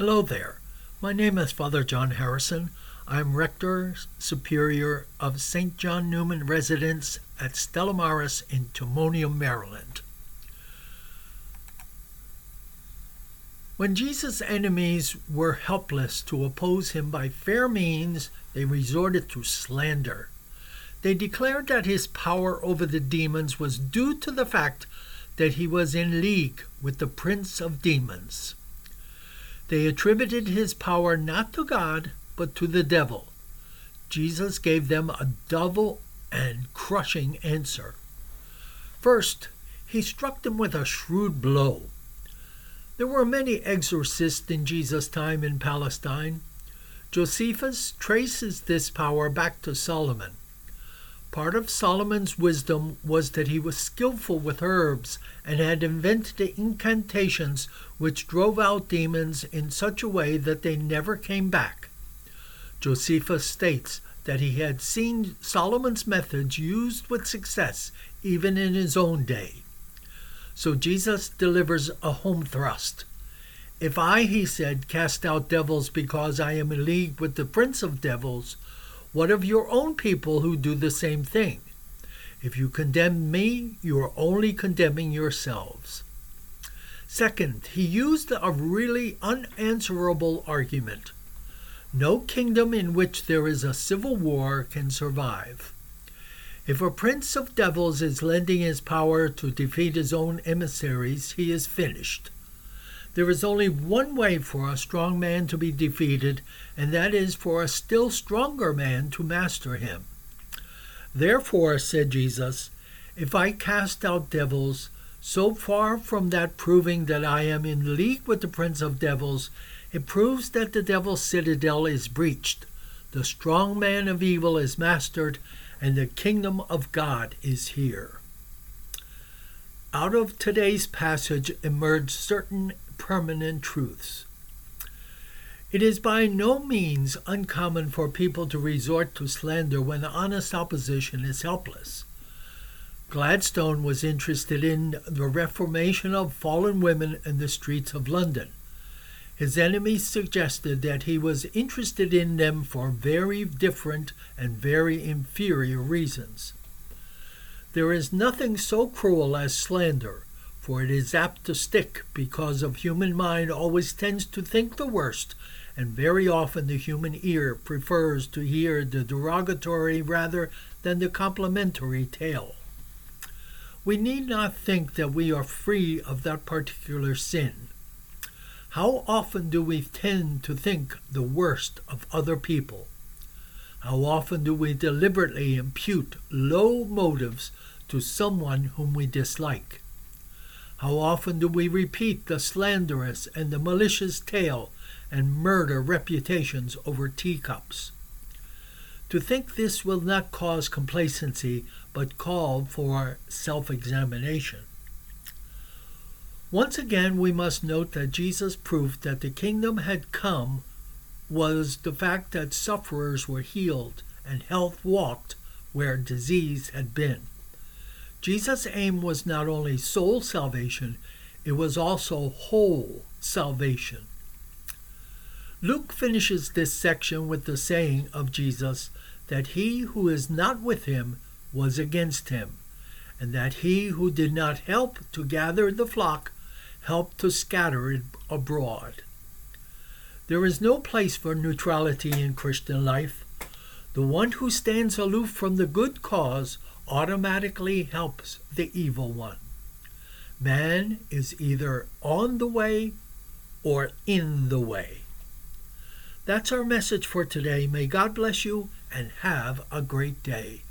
Hello there. My name is Father John Harrison. I'm Rector Superior of St. John Newman Residence at Stella Maris in Timonium, Maryland. When Jesus' enemies were helpless to oppose him by fair means, they resorted to slander. They declared that his power over the demons was due to the fact that he was in league with the prince of demons. They attributed his power not to God, but to the devil. Jesus gave them a double and crushing answer. First, he struck them with a shrewd blow. There were many exorcists in Jesus' time in Palestine. Josephus traces this power back to Solomon. Part of Solomon's wisdom was that he was skillful with herbs and had invented incantations which drove out demons in such a way that they never came back. Josephus states that he had seen Solomon's methods used with success even in his own day. So Jesus delivers a home thrust. If I, he said, cast out devils because I am in league with the prince of devils, what of your own people who do the same thing? If you condemn me, you are only condemning yourselves. Second, he used a really unanswerable argument. No kingdom in which there is a civil war can survive. If a prince of devils is lending his power to defeat his own emissaries, he is finished. There is only one way for a strong man to be defeated, and that is for a still stronger man to master him. Therefore, said Jesus, if I cast out devils, so far from that proving that I am in league with the prince of devils, it proves that the devil's citadel is breached. The strong man of evil is mastered, and the kingdom of God is here. Out of today's passage emerge certain permanent truths. It is by no means uncommon for people to resort to slander when honest opposition is helpless. Gladstone was interested in the reformation of fallen women in the streets of London. His enemies suggested that he was interested in them for very different and very inferior reasons. There is nothing so cruel as slander, for it is apt to stick because of human mind always tends to think the worst, and very often the human ear prefers to hear the derogatory rather than the complimentary tale. We need not think that we are free of that particular sin. How often do we tend to think the worst of other people? How often do we deliberately impute low motives to someone whom we dislike? How often do we repeat the slanderous and the malicious tale and murder reputations over teacups? To think this will not cause complacency, but call for self examination. Once again, we must note that Jesus' proof that the kingdom had come was the fact that sufferers were healed and health walked where disease had been. Jesus' aim was not only soul salvation, it was also whole salvation. Luke finishes this section with the saying of Jesus that he who is not with him was against him, and that he who did not help to gather the flock helped to scatter it abroad. There is no place for neutrality in Christian life. The one who stands aloof from the good cause automatically helps the evil one. Man is either on the way or in the way. That's our message for today. May God bless you and have a great day.